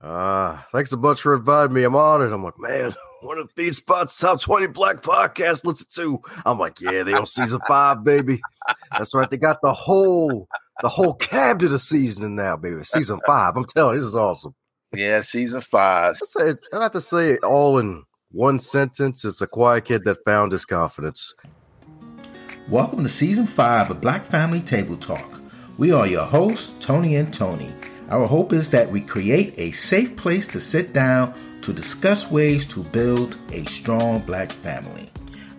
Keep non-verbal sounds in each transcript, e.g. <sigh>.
Uh, thanks a bunch for inviting me. I'm honored. I'm like, man, <laughs> one of these spots, top 20 black podcast, listen to. I'm like, yeah, they on season five, baby. That's right. They got the whole the whole cabinet of seasoning now, baby. Season five. I'm telling you, this is awesome. Yeah, season five. I, say, I have to say it all in one sentence. It's a quiet kid that found his confidence. Welcome to season five of Black Family Table Talk. We are your hosts, Tony and Tony. Our hope is that we create a safe place to sit down to discuss ways to build a strong black family.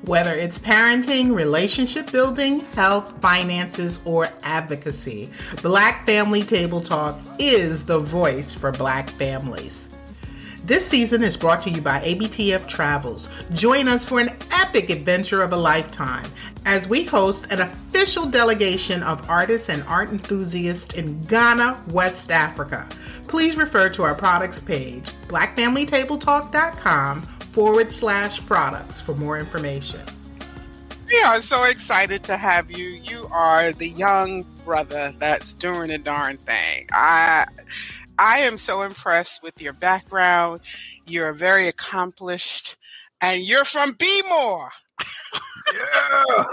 Whether it's parenting, relationship building, health, finances, or advocacy, Black Family Table Talk is the voice for black families. This season is brought to you by ABTF Travels. Join us for an epic adventure of a lifetime as we host an official delegation of artists and art enthusiasts in Ghana, West Africa. Please refer to our products page, blackfamilytabletalk.com forward slash products for more information. We are so excited to have you. You are the young brother that's doing a darn thing. I I am so impressed with your background. You're very accomplished, and you're from Bmore. yeah,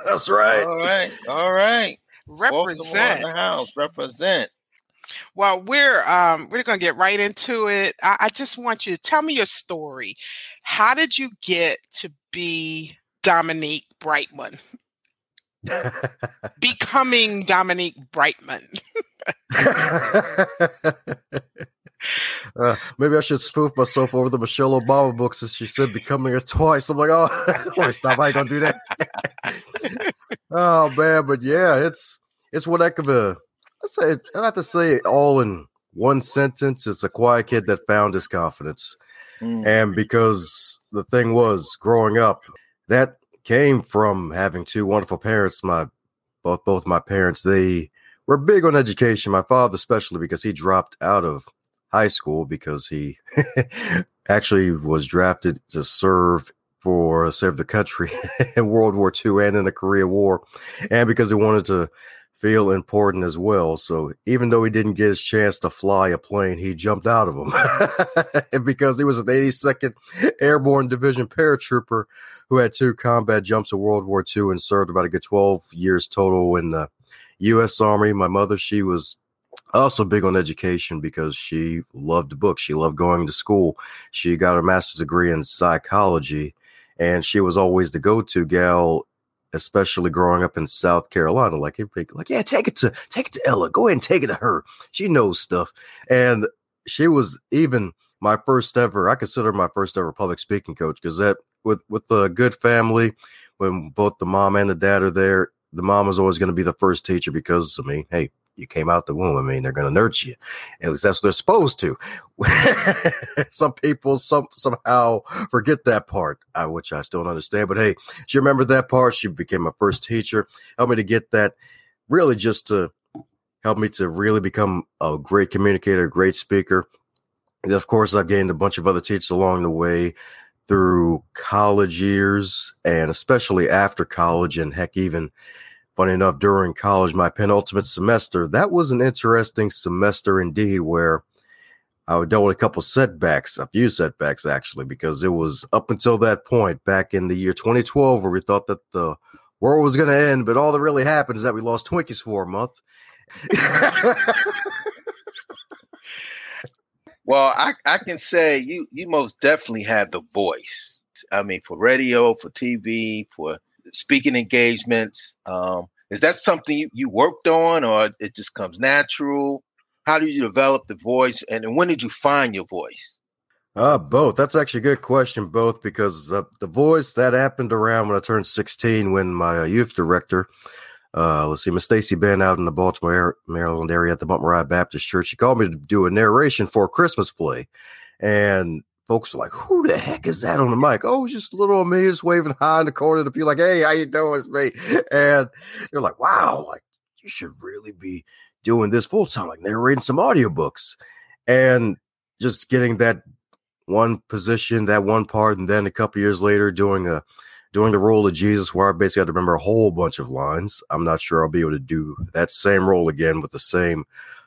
<laughs> that's right. All right, all right. Represent the house. Represent. Well, we're um, we're going to get right into it. I, I just want you to tell me your story. How did you get to be Dominique Brightman? <laughs> Becoming Dominique Brightman. <laughs> uh, maybe I should spoof myself over the Michelle Obama books as she said becoming her twice. I'm like, oh, <laughs> wait, stop! I ain't gonna do that. <laughs> oh man, but yeah, it's it's one heck of a. I say I have to say it all in one sentence. It's a quiet kid that found his confidence, mm. and because the thing was growing up, that came from having two wonderful parents. My both both my parents they were big on education. My father, especially because he dropped out of high school because he <laughs> actually was drafted to serve for serve the country <laughs> in World War II and in the Korea War, and because he wanted to feel important as well. So even though he didn't get his chance to fly a plane, he jumped out of them. <laughs> because he was an 82nd Airborne Division paratrooper who had two combat jumps in World War II and served about a good 12 years total in the U.S. Army. My mother, she was also big on education because she loved books. She loved going to school. She got her master's degree in psychology, and she was always the go-to gal, especially growing up in South Carolina. Like, like, yeah, take it to take it to Ella. Go ahead and take it to her. She knows stuff, and she was even my first ever. I consider my first ever public speaking coach because that with with a good family, when both the mom and the dad are there, the mom is always going to be the first teacher because I mean, hey, you came out the womb. I mean, they're going to nurture you. At least that's what they're supposed to. <laughs> some people some somehow forget that part, uh, which I still don't understand. But hey, she remembered that part. She became my first teacher. Helped me to get that. Really, just to help me to really become a great communicator, a great speaker. And of course, I've gained a bunch of other teachers along the way through college years and especially after college and heck even funny enough during college my penultimate semester. That was an interesting semester indeed where i dealt with a couple setbacks a few setbacks actually because it was up until that point back in the year 2012 where we thought that the world was going to end but all that really happened is that we lost twinkies for a month <laughs> Well, I, I can say you you most definitely have the voice. I mean, for radio, for TV, for speaking engagements. Um, is that something you, you worked on, or it just comes natural? How did you develop the voice, and, and when did you find your voice? Uh, both. That's actually a good question. Both because uh, the voice that happened around when I turned 16, when my uh, youth director uh, let's see, Miss Stacy Ben out in the Baltimore, Maryland area at the Mount Moriah Baptist Church. She called me to do a narration for a Christmas play. And folks were like, who the heck is that on the mic? Oh, just little me just waving high in the corner to be like, hey, how you doing? It's me. And they're like, wow, like you should really be doing this full time, like narrating some audiobooks. And just getting that one position, that one part, and then a couple years later doing a doing the role of Jesus, where I basically had to remember a whole bunch of lines. I'm not sure I'll be able to do that same role again with the same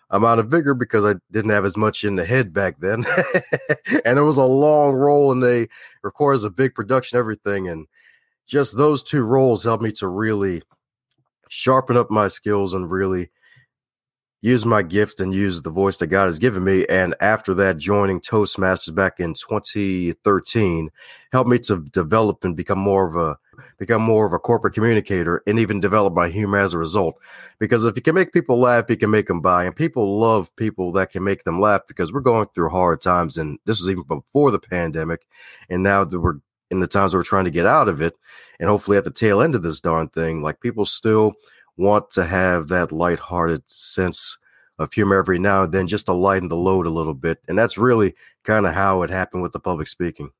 amount of vigor because I didn't have as much in the head back then. <laughs> and it was a long role and they requires a big production, everything. And just those two roles helped me to really sharpen up my skills and really use my gifts and use the voice that God has given me. And after that, joining Toastmasters back in 2013 helped me to develop and become more of a become more of a corporate communicator and even develop my humor as a result. Because if you can make people laugh, you can make them buy. And people love people that can make them laugh because we're going through hard times. And this was even before the pandemic. And now that we're in the times we're trying to get out of it, and hopefully at the tail end of this darn thing, like people still want to have that lighthearted sense of humor every now and then just to lighten the load a little bit. And that's really kind of how it happened with the public speaking.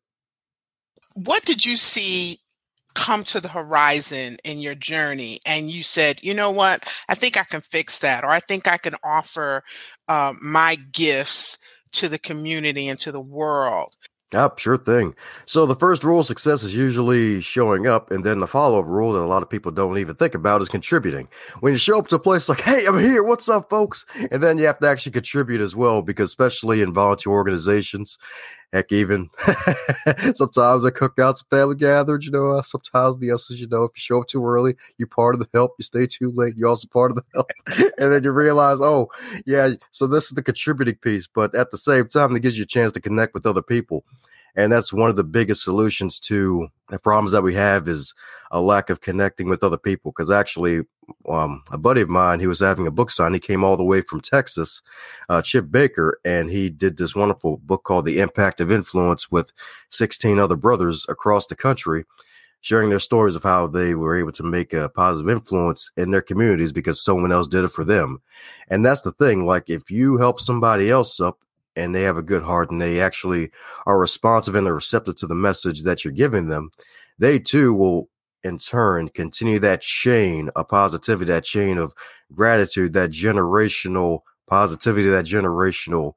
What did you see come to the horizon in your journey and you said, you know what, I think I can fix that, or I think I can offer uh, my gifts to the community and to the world? Yep, sure thing. So the first rule of success is usually showing up, and then the follow-up rule that a lot of people don't even think about is contributing. When you show up to a place like, "Hey, I'm here. What's up, folks?" and then you have to actually contribute as well, because especially in volunteer organizations, Heck, even <laughs> sometimes the cookouts, family gatherings, you know, uh, sometimes the essence, you know, if you show up too early, you're part of the help. You stay too late, you're also part of the help. <laughs> and then you realize, oh, yeah, so this is the contributing piece. But at the same time, it gives you a chance to connect with other people. And that's one of the biggest solutions to the problems that we have is a lack of connecting with other people. Because actually, um, a buddy of mine, he was having a book sign. He came all the way from Texas, uh, Chip Baker, and he did this wonderful book called The Impact of Influence with 16 other brothers across the country, sharing their stories of how they were able to make a positive influence in their communities because someone else did it for them. And that's the thing. Like, if you help somebody else up, and they have a good heart and they actually are responsive and are receptive to the message that you're giving them, they too will in turn continue that chain of positivity, that chain of gratitude, that generational positivity, that generational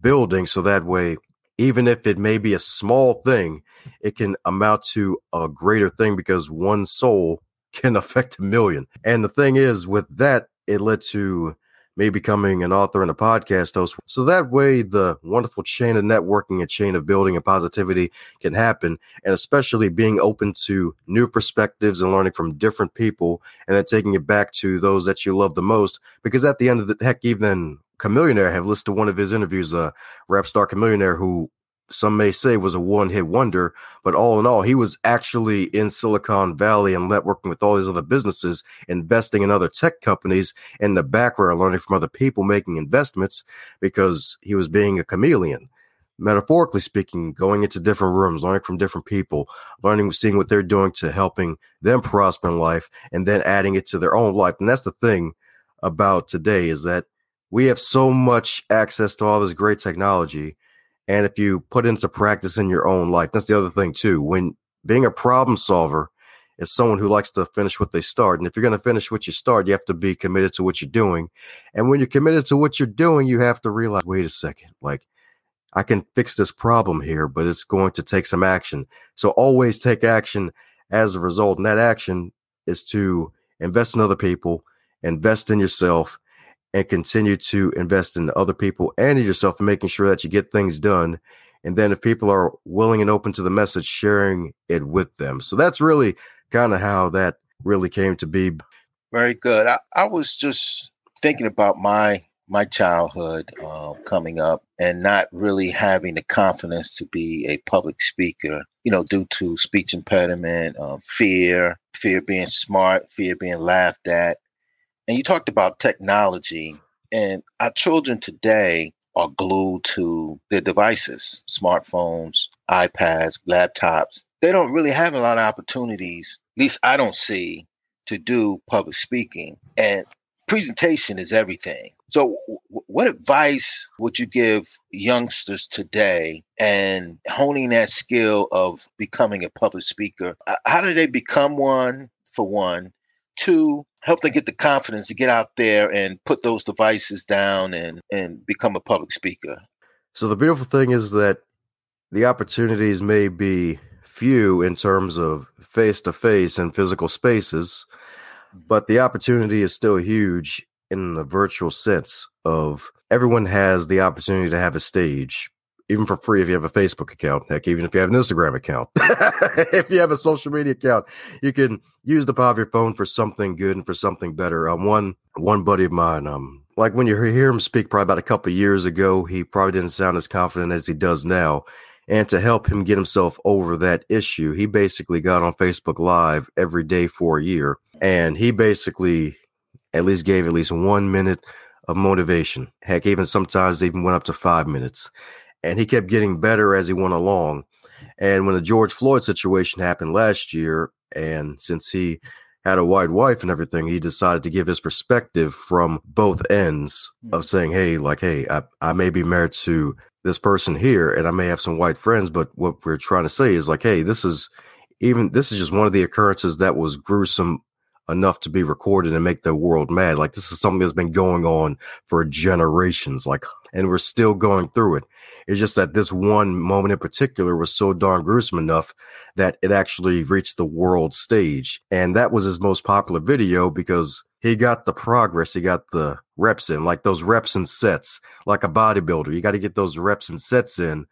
building. So that way, even if it may be a small thing, it can amount to a greater thing because one soul <laughs> can affect a million. And the thing is, with that, it led to me becoming an author and a podcast host. So that way, the wonderful chain of networking and chain of building and positivity can happen. And especially being open to new perspectives and learning from different people and then taking it back to those that you love the most. Because at the end of the heck, even Chamillionaire have listened to one of his interviews, uh, rap star Chamillionaire, who some may say was a one hit wonder, but all in all, he was actually in Silicon Valley and networking with all these other businesses, investing in other tech companies in the background, learning from other people, making investments because he was being a chameleon. Metaphorically speaking, going into different rooms, learning from different people, learning, seeing what they're doing to helping them prosper in life, and then adding it to their own life. And that's the thing about today is that we have so much access to all this great technology and if you put into practice in your own life, that's the other thing too. When being a problem solver is someone who likes to finish what they start. And if you're going to finish what you start, you have to be committed to what you're doing. And when you're committed to what you're doing, you have to realize, wait a second, like I can fix this problem here, but it's going to take some action. So always take action as a result. And that action is to invest in other people, invest in yourself, and continue to invest in other people and in yourself and making sure that you get things done. And then if people are willing and open to the message, sharing it with them. So that's really kind of how that really came to be. Very good. I, I was just thinking about my my childhood uh, coming up and not really having the confidence to be a public speaker, you know, due to speech impediment, uh, fear, fear being smart, fear being laughed at, and you talked about technology, and our children today are glued to their devices, smartphones, iPads, laptops. They don't really have a lot of opportunities, at least I don't see, to do public speaking. And presentation is everything. So, w- what advice would you give youngsters today and honing that skill of becoming a public speaker? How do they become one, for one? Two, help them get the confidence to get out there and put those devices down and and become a public speaker. So the beautiful thing is that the opportunities may be few in terms of face to face and physical spaces, but the opportunity is still huge in the virtual sense of everyone has the opportunity to have a stage even for free if you have a Facebook account. Heck, even if you have an Instagram account, <laughs> if you have a social media account, you can use the power of your phone for something good and for something better. Um, one one buddy of mine, um, like when you hear him speak, probably about a couple years ago, he probably didn't sound as confident as he does now. And to help him get himself over that issue, he basically got on Facebook Live every day for a year, and he basically at least gave at least one minute of motivation. Heck, even sometimes even went up to five minutes and he kept getting better as he went along. And when the George Floyd situation happened last year, and since he had a white wife and everything, he decided to give his perspective from both ends hmm. of saying, Hey, like, hey, I, I may be married to this person here and I may have some white friends, but what we're trying to say is like, hey, this is even this is just one of the occurrences that was gruesome enough to be recorded and make the world mad. Like this is something that's been going on for generations, like, and we're still going through it. It's just that this one moment in particular was so darn gruesome enough that it actually reached the world stage. And that was his most popular video because he got the progress, he got the reps in, like those reps and sets, like a bodybuilder. You got to get those reps and sets in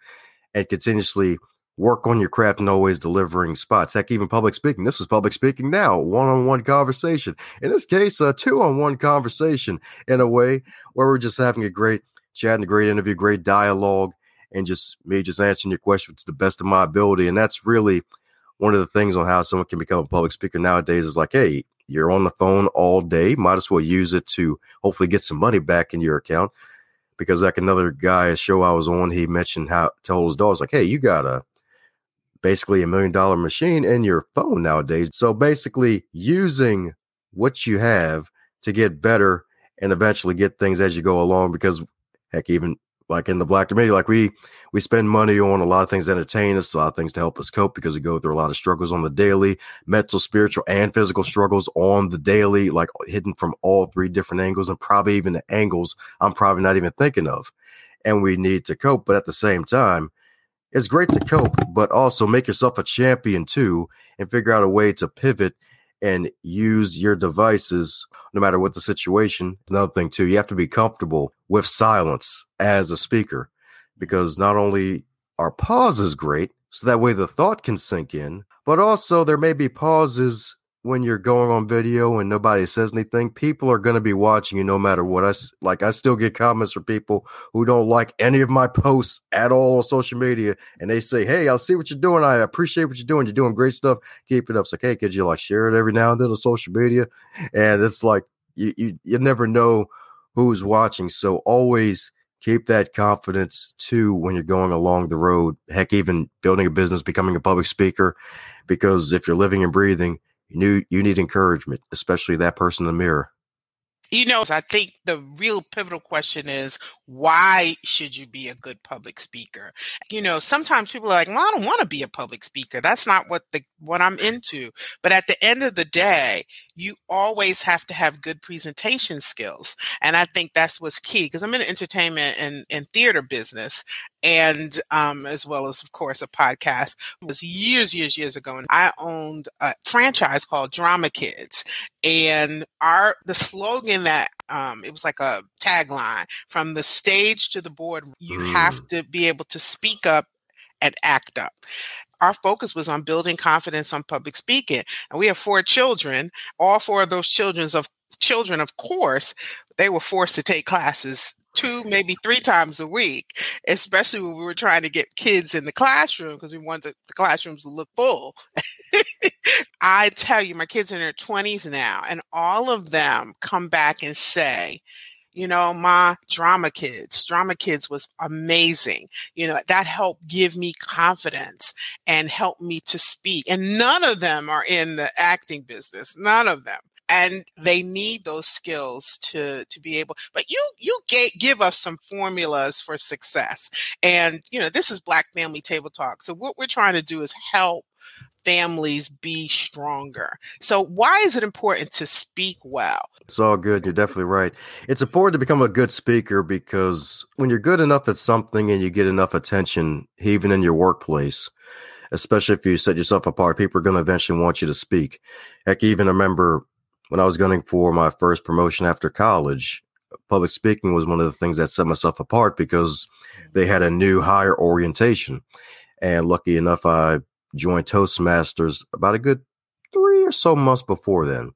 and continuously work on your craft and always delivering spots. Heck, even public speaking. This is public speaking now, one on one conversation. In this case, a two on one conversation in a way where we're just having a great chat and a great interview, great dialogue, and just me just answering your questions to the best of my ability. And that's really one of the things on how someone can become a public speaker nowadays is like, hey, you're on the phone all day. Might as well use it to hopefully get some money back in your account. Because like another guy, a show I was on, he mentioned how told his dogs like, hey, you got a basically a million dollar machine in your phone nowadays. So basically using what you have to get better and eventually get things as you go along because heck even like in the black community like we we spend money on a lot of things to entertain us a lot of things to help us cope because we go through a lot of struggles on the daily mental spiritual and physical struggles on the daily like hidden from all three different angles and probably even the angles i'm probably not even thinking of and we need to cope but at the same time it's great to cope, but also make yourself a champion too and figure out a way to pivot and use your devices no matter what the situation. Another thing too, you have to be comfortable with silence as a speaker because not only are pauses great, so that way the thought can sink in, but also there may be pauses when you're going on video and nobody says anything, people are going to be watching you no matter what. I like. I still get comments from people who don't like any of my posts at all on social media, and they say, "Hey, I'll see what you're doing. I appreciate what you're doing. You're doing great stuff. Keep it up." It's like, "Hey, could you like share it every now and then on social media?" And it's like you you, you never know who's watching, so always keep that confidence too when you're going along the road. Heck, even building a business, becoming a public speaker, because if you're living and breathing you need, you need encouragement, especially that person in the mirror. You know, I think the real pivotal question is why should you be a good public speaker? You know, sometimes people are like, well, I don't want to be a public speaker. That's not what the what I'm into. But at the end of the day, you always have to have good presentation skills. And I think that's what's key because I'm in entertainment and, and theater business and um, as well as, of course, a podcast. It was years, years, years ago, and I owned a franchise called Drama Kids. And our the slogan that um, it was like a tagline from the stage to the board. You mm. have to be able to speak up and act up our focus was on building confidence on public speaking. And we have four children. All four of those children of children, of course, they were forced to take classes two, maybe three times a week, especially when we were trying to get kids in the classroom because we wanted the classrooms to look full. <laughs> I tell you, my kids are in their 20s now, and all of them come back and say, you know, my drama kids, drama kids was amazing. You know, that helped give me confidence and help me to speak. And none of them are in the acting business, none of them. And they need those skills to to be able. But you you get, give us some formulas for success. And you know, this is Black Family Table Talk. So what we're trying to do is help families be stronger. So, why is it important to speak well? It's all good. You're definitely right. It's important to become a good speaker because when you're good enough at something and you get enough attention, even in your workplace, especially if you set yourself apart, people are going to eventually want you to speak. Heck, even remember when I was gunning for my first promotion after college, public speaking was one of the things that set myself apart because they had a new hire orientation. And lucky enough, I joined Toastmasters about a good three or so months before then.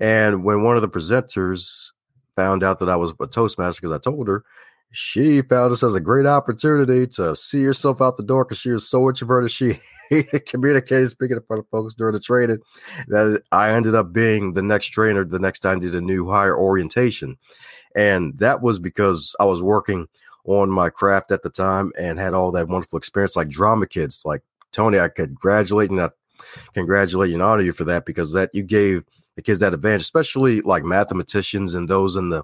And when one of the presenters found out that I was a Toastmaster, because I told her, she found this as a great opportunity to see herself out the door because she was so introverted. She <laughs> communicated speaking in front of folks during the training that I ended up being the next trainer the next time I did a new hire orientation. And that was because I was working on my craft at the time and had all that wonderful experience like drama kids. Like Tony, I congratulate and I congratulate and honor you for that because that you gave the kids that advantage, especially like mathematicians and those in the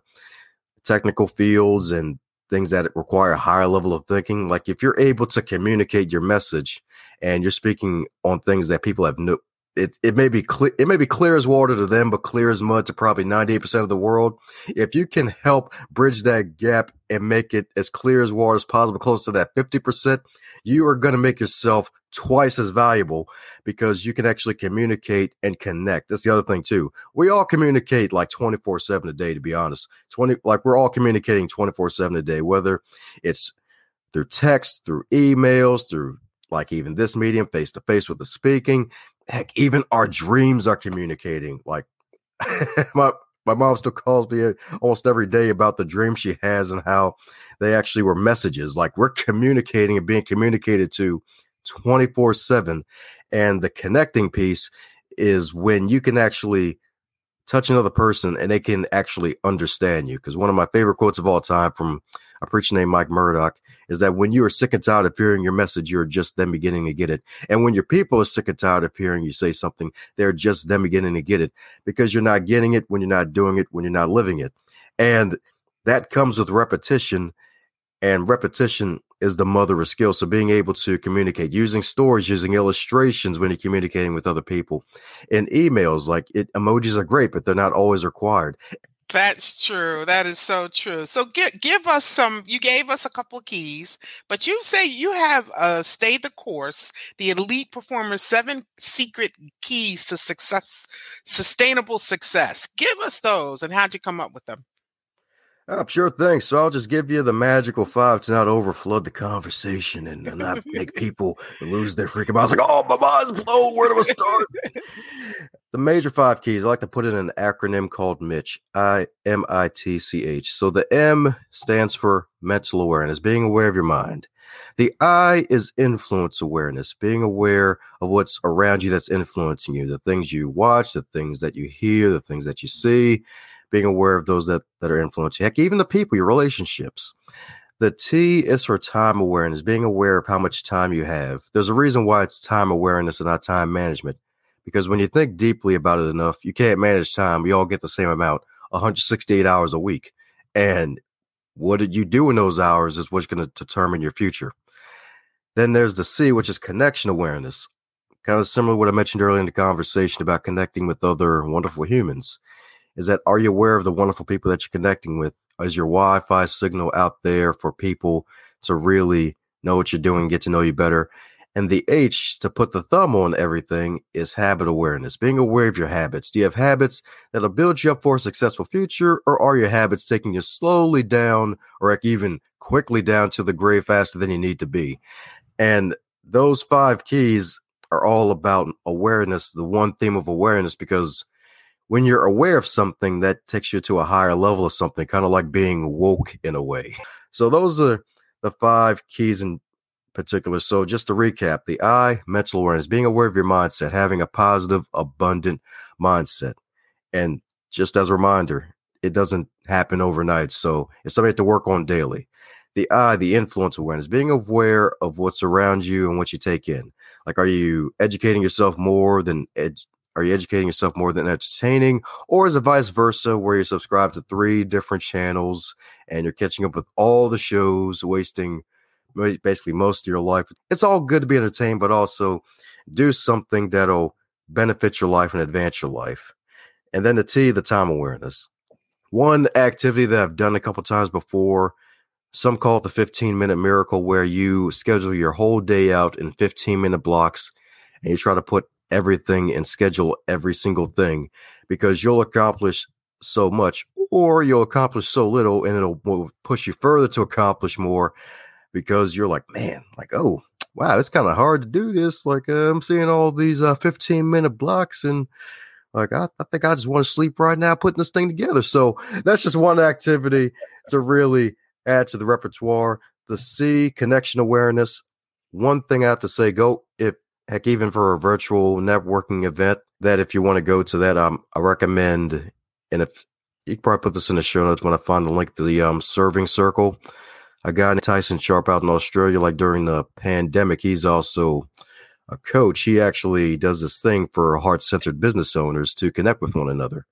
technical fields and things that require a higher level of thinking. Like if you're able to communicate your message and you're speaking on things that people have no, it, it may be clear it may be clear as water to them, but clear as mud to probably 98% of the world. If you can help bridge that gap and make it as clear as water as possible, close to that 50%, you are going to make yourself twice as valuable because you can actually communicate and connect. That's the other thing too. We all communicate like 24/7 a day to be honest. 20 like we're all communicating 24/7 a day whether it's through text, through emails, through like even this medium face to face with the speaking. Heck, even our dreams are communicating. Like <laughs> my my mom still calls me almost every day about the dream she has and how they actually were messages. Like we're communicating and being communicated to 24 7. And the connecting piece is when you can actually touch another person and they can actually understand you. Because one of my favorite quotes of all time from a preacher named Mike Murdock is that when you are sick and tired of hearing your message, you're just them beginning to get it. And when your people are sick and tired of hearing you say something, they're just them beginning to get it because you're not getting it when you're not doing it, when you're not living it. And that comes with repetition. And repetition is the mother of skill. So being able to communicate using stories, using illustrations when you're communicating with other people, and emails like it, emojis are great, but they're not always required. That's true. That is so true. So give give us some. You gave us a couple of keys, but you say you have uh, stay the course. The elite performers seven secret keys to success, sustainable success. Give us those, and how'd you come up with them? Oh, sure thing. So I'll just give you the magical five to not overflood the conversation and, not <laughs> make people lose their freaking minds. Like, oh, my mind's blown. Where do I start? <laughs> the major five keys, I like to put in an acronym called Mitch, I M I T C H. So the M stands for mental awareness, being aware of your mind. The I is influence awareness, being aware of what's around you that's influencing you, the things you watch, the things that you hear, the things that you see being aware of those that, that are influencing. Heck, even the people, your relationships. The T is for time awareness, being aware of how much time you have. There's a reason why it's time awareness and not time management. Because when you think deeply about it enough, you can't manage time. We all get the same amount, 168 hours a week. And what did you do in those hours is what's going to determine your future. Then there's the C, which is connection awareness. Kind of similar to what I mentioned earlier in the conversation about connecting with other wonderful humans is that are you aware of the wonderful people that you're connecting with? Is your Wi Fi signal out there for people to really know what you're doing, get to know you better? And the H to put the thumb on everything is habit awareness, being aware of your habits. Do you have habits that'll build you up for a successful future, or are your habits taking you slowly down or even quickly down to the grave faster than you need to be? And those five keys are all about awareness, the one theme of awareness, because when you're aware of something that takes you to a higher level of something, kind of like being woke in a way. <laughs> So those are the five keys in particular. So just to recap, the I, mental awareness, being aware of your mindset, having a positive, abundant mindset. And just as a reminder, it doesn't happen overnight. So it's something you have to work on daily. The I, the influence awareness, being aware of what's around you and what you take in. Like, are you educating yourself more than ed- are you educating yourself more than entertaining? Or is it vice versa, where you're subscribed to three different channels and you're catching up with all the shows, wasting basically most of your life? It's all good to be entertained, but also do something that'll benefit your life and advance your life. And then the T, the time awareness. One activity that I've done a couple times before, some call it the 15 minute miracle, where you schedule your whole day out in 15 minute blocks and you try to put everything and schedule every single thing because you'll accomplish so much or you'll accomplish so little and it'll push you further to accomplish more because you're like, man, like, oh, wow, it's kind of hard to do this. Like, uh, I'm seeing all these uh, 15 minute blocks and like, I, I think I just want to sleep right now putting this thing together. So that's just one activity to really add to the repertoire. The C, connection awareness. One thing I have to say, go heck, even for a virtual networking event, that if you want to go to that, um, I recommend, and if you can probably put this in the show notes when I find the link to the um, serving circle. A guy named Tyson Sharp out in Australia, like during the pandemic, he's also a coach. He actually does this thing for heart centered business owners to connect with one another.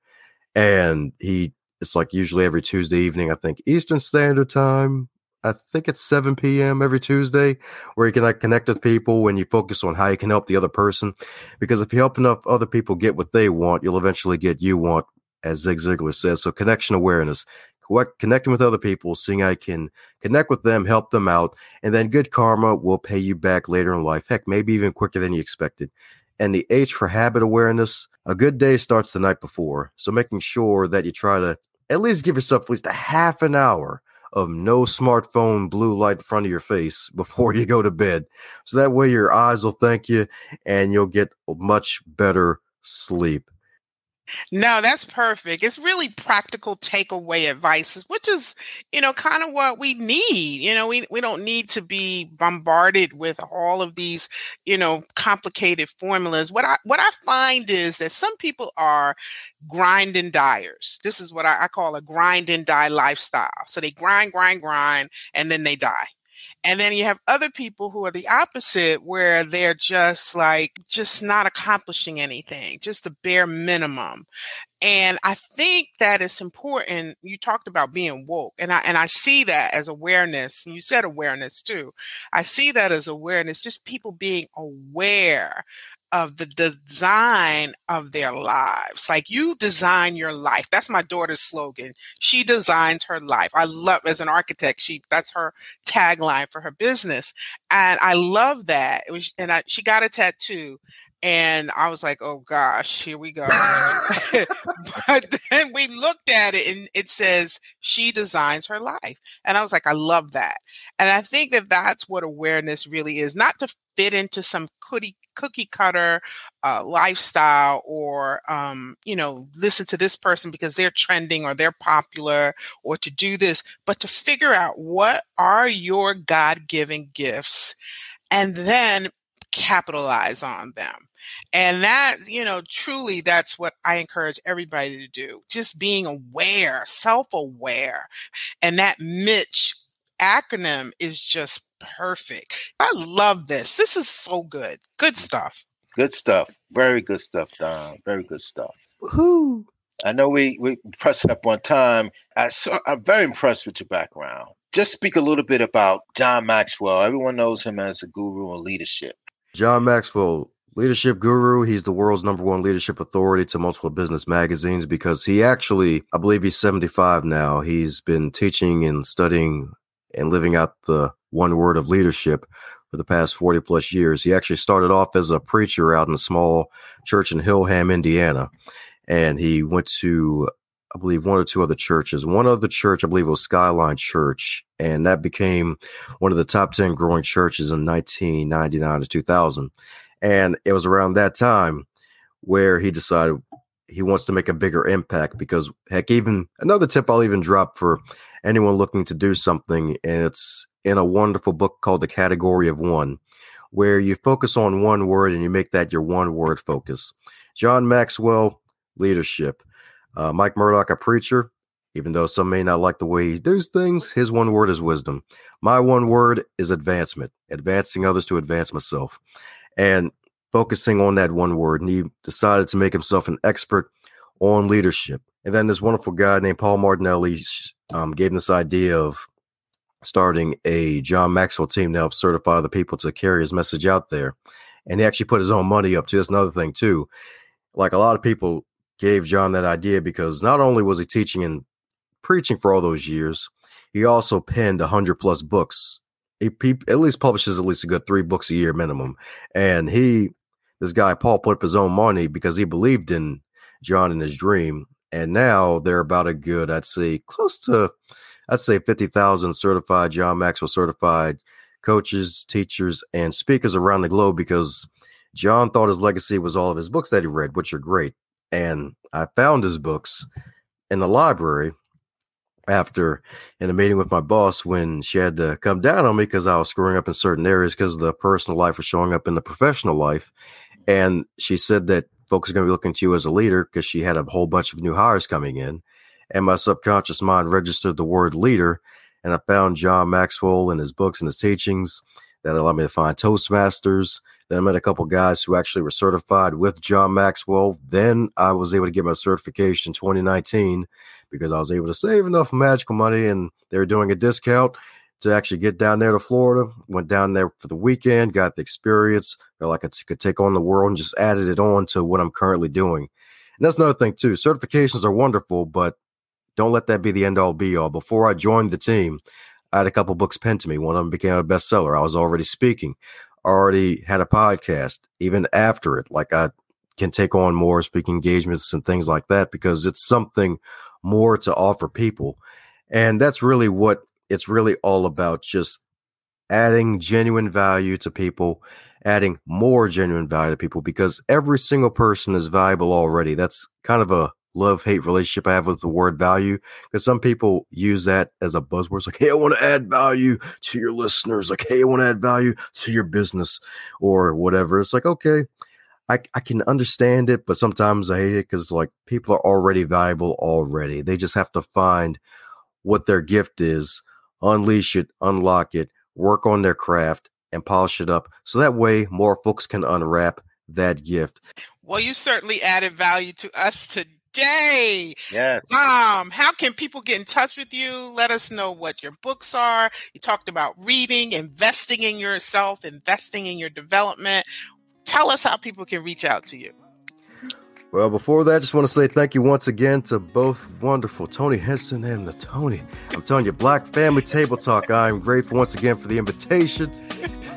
And he, it's like usually every Tuesday evening, I think Eastern Standard Time. I think it's 7 p.m. every Tuesday, where you can like connect with people when you focus on how you can help the other person. Because if you help enough other people get what they want, you'll eventually get you want, as Zig Ziglar says. So connection awareness, connecting with other people, seeing I can connect with them, help them out, and then good karma will pay you back later in life. Heck, maybe even quicker than you expected. And the H for habit awareness, a good day starts the night before. So making sure that you try to at least give yourself at least a half an hour of no smartphone blue light in front of your face before you go to bed. So that way your eyes will thank you and you'll get much better sleep. No, that's perfect. It's really practical takeaway advice, which is, you know, kind of what we need. You know, we, we don't need to be bombarded with all of these, you know, complicated formulas. What I what I find is that some people are grind and diers. This is what I, I call a grind and die lifestyle. So they grind, grind, grind, and then they die. And then you have other people who are the opposite, where they're just like, just not accomplishing anything, just the bare minimum. And I think that it's important. You talked about being woke, and I and I see that as awareness. You said awareness too. I see that as awareness, just people being aware of the design of their lives. Like you design your life. That's my daughter's slogan. She designs her life. I love as an architect, she that's her tagline for her business. And I love that. It Was, and I, she got a tattoo and I was like, oh gosh, here we go. <laughs> <laughs> but then we looked at it and it says she designs her life. And I was like, I love that. And I think that that's what awareness really is not to fit into some cookie, cookie cutter uh, lifestyle or, um, you know, listen to this person because they're trending or they're popular or to do this, but to figure out what are your God given gifts and then capitalize on them. And that, you know, truly that's what I encourage everybody to do. Just being aware, self aware. And that Mitch acronym is just perfect. I love this. This is so good. Good stuff. Good stuff. Very good stuff, Don. Very good stuff. Woohoo. I know we we pressed it up on time. I saw, I'm very impressed with your background. Just speak a little bit about John Maxwell. Everyone knows him as a guru of leadership. John Maxwell, leadership guru. He's the world's number one leadership authority to multiple business magazines because he actually, I believe he's 75 now. He's been teaching and studying and living out the one word of leadership for the past 40 plus years. He actually started off as a preacher out in a small church in Hillham, Indiana. And he went to, I believe, one or two other churches. One other church, I believe, was Skyline Church. And that became one of the top 10 growing churches in 1999 to 2000. And it was around that time where he decided he wants to make a bigger impact because heck even another tip I'll even drop for anyone looking to do something and it's in a wonderful book called The Category of One where you focus on one word and you make that your one word focus. John Maxwell, leadership. Uh, Mike Murdock, a preacher. Even though some may not like the way he does things, his one word is wisdom. My one word is advancement, advancing others to advance myself. And focusing on that one word. And he decided to make himself an expert on leadership. And then this wonderful guy named Paul Martinelli um, gave him this idea of starting a John Maxwell team to help certify the people to carry his message out there. And he actually put his own money up to. That's another thing too. Like a lot of people gave John that idea because not only was he teaching and preaching for all those years, he also penned a hundred plus books. He, he at least publishes at least a good three books a year minimum, and he this guy Paul put up his own money because he believed in John and his dream. And now they're about a good, I'd say, close to, I'd say 50,000 certified John Maxwell certified coaches, teachers, and speakers around the globe because John thought his legacy was all of his books that he read, which are great. And I found his books in the library after in a meeting with my boss when she had to come down on me because I was screwing up in certain areas because the personal life was showing up in the professional life. And she said that folks are going to be looking to you as a leader because she had a whole bunch of new hires coming in. And my subconscious mind registered the word leader. And I found John Maxwell and his books and his teachings that allowed me to find Toastmasters. Then I met a couple guys who actually were certified with John Maxwell. Then I was able to get my certification in 2019 because I was able to save enough magical money and they were doing a discount to actually get down there to Florida. Went down there for the weekend, got the experience, felt like I could take on the world and just added it on to what I'm currently doing. And that's another thing too. Certifications are wonderful, but don't let that be the end all be all. Before I joined the team, I had a couple books penned to me. One of them became a bestseller. I was already speaking, already had a podcast. Even after it, like I can take on more speaking engagements and things like that because it's something more to offer people. And that's really what it's really all about just adding genuine value to people, adding more genuine value to people because every single person is valuable already. That's kind of a love hate relationship I have with the word value because some people use that as a buzzword. It's like, hey, I want to add value to your listeners. Like, hey, I want to add value to your business or whatever. It's like, okay, I, I can understand it, but sometimes I hate it because like people are already valuable already. They just have to find what their gift is, unleash it, unlock it, work on their craft, and polish it up. So that way more folks can unwrap that gift. Well, you certainly added value to us today. Yes. Um, how can people get in touch with you? Let us know what your books are. You talked about reading, investing in yourself, investing in your development tell us how people can reach out to you. Well, before that, I just want to say thank you once again to both wonderful Tony Henson and the Tony. I'm telling you, Black Family Table Talk. I'm grateful once again for the invitation.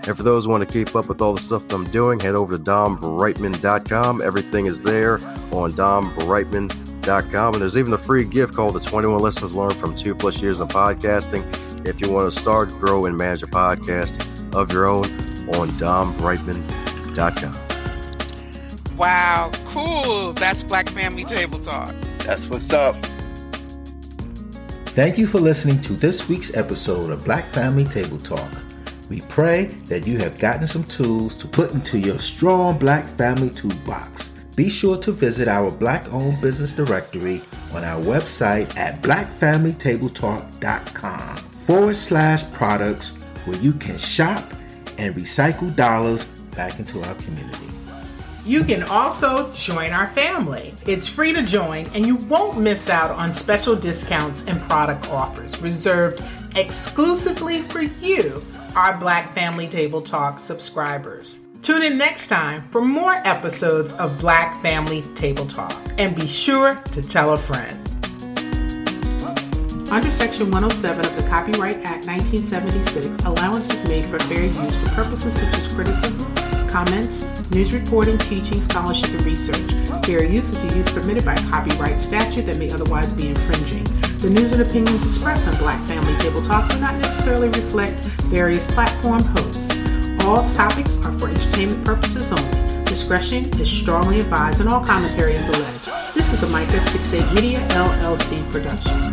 And for those who want to keep up with all the stuff I'm doing, head over to dombrightman.com. Everything is there on dombrightman.com. And there's even a free gift called the 21 Lessons Learned from Two Plus Years of Podcasting. If you want to start, grow, and manage a podcast of your own on dombrightman.com. Wow, cool. That's Black Family Table Talk. That's what's up. Thank you for listening to this week's episode of Black Family Table Talk. We pray that you have gotten some tools to put into your strong Black family toolbox. Be sure to visit our Black owned business directory on our website at blackfamilytabletalk.com forward slash products where you can shop and recycle dollars back into our community. You can also join our family. It's free to join, and you won't miss out on special discounts and product offers reserved exclusively for you, our Black Family Table Talk subscribers. Tune in next time for more episodes of Black Family Table Talk, and be sure to tell a friend. Under Section 107 of the Copyright Act 1976, allowance is made for fair use for purposes such as criticism, comments, news reporting, teaching, scholarship, and research. Fair use is a use permitted by copyright statute that may otherwise be infringing. The news and opinions expressed on Black Family Table Talk do not necessarily reflect various platform hosts. All topics are for entertainment purposes only. Discretion is strongly advised and all commentary is alleged. This is a Micah 68 Media LLC production.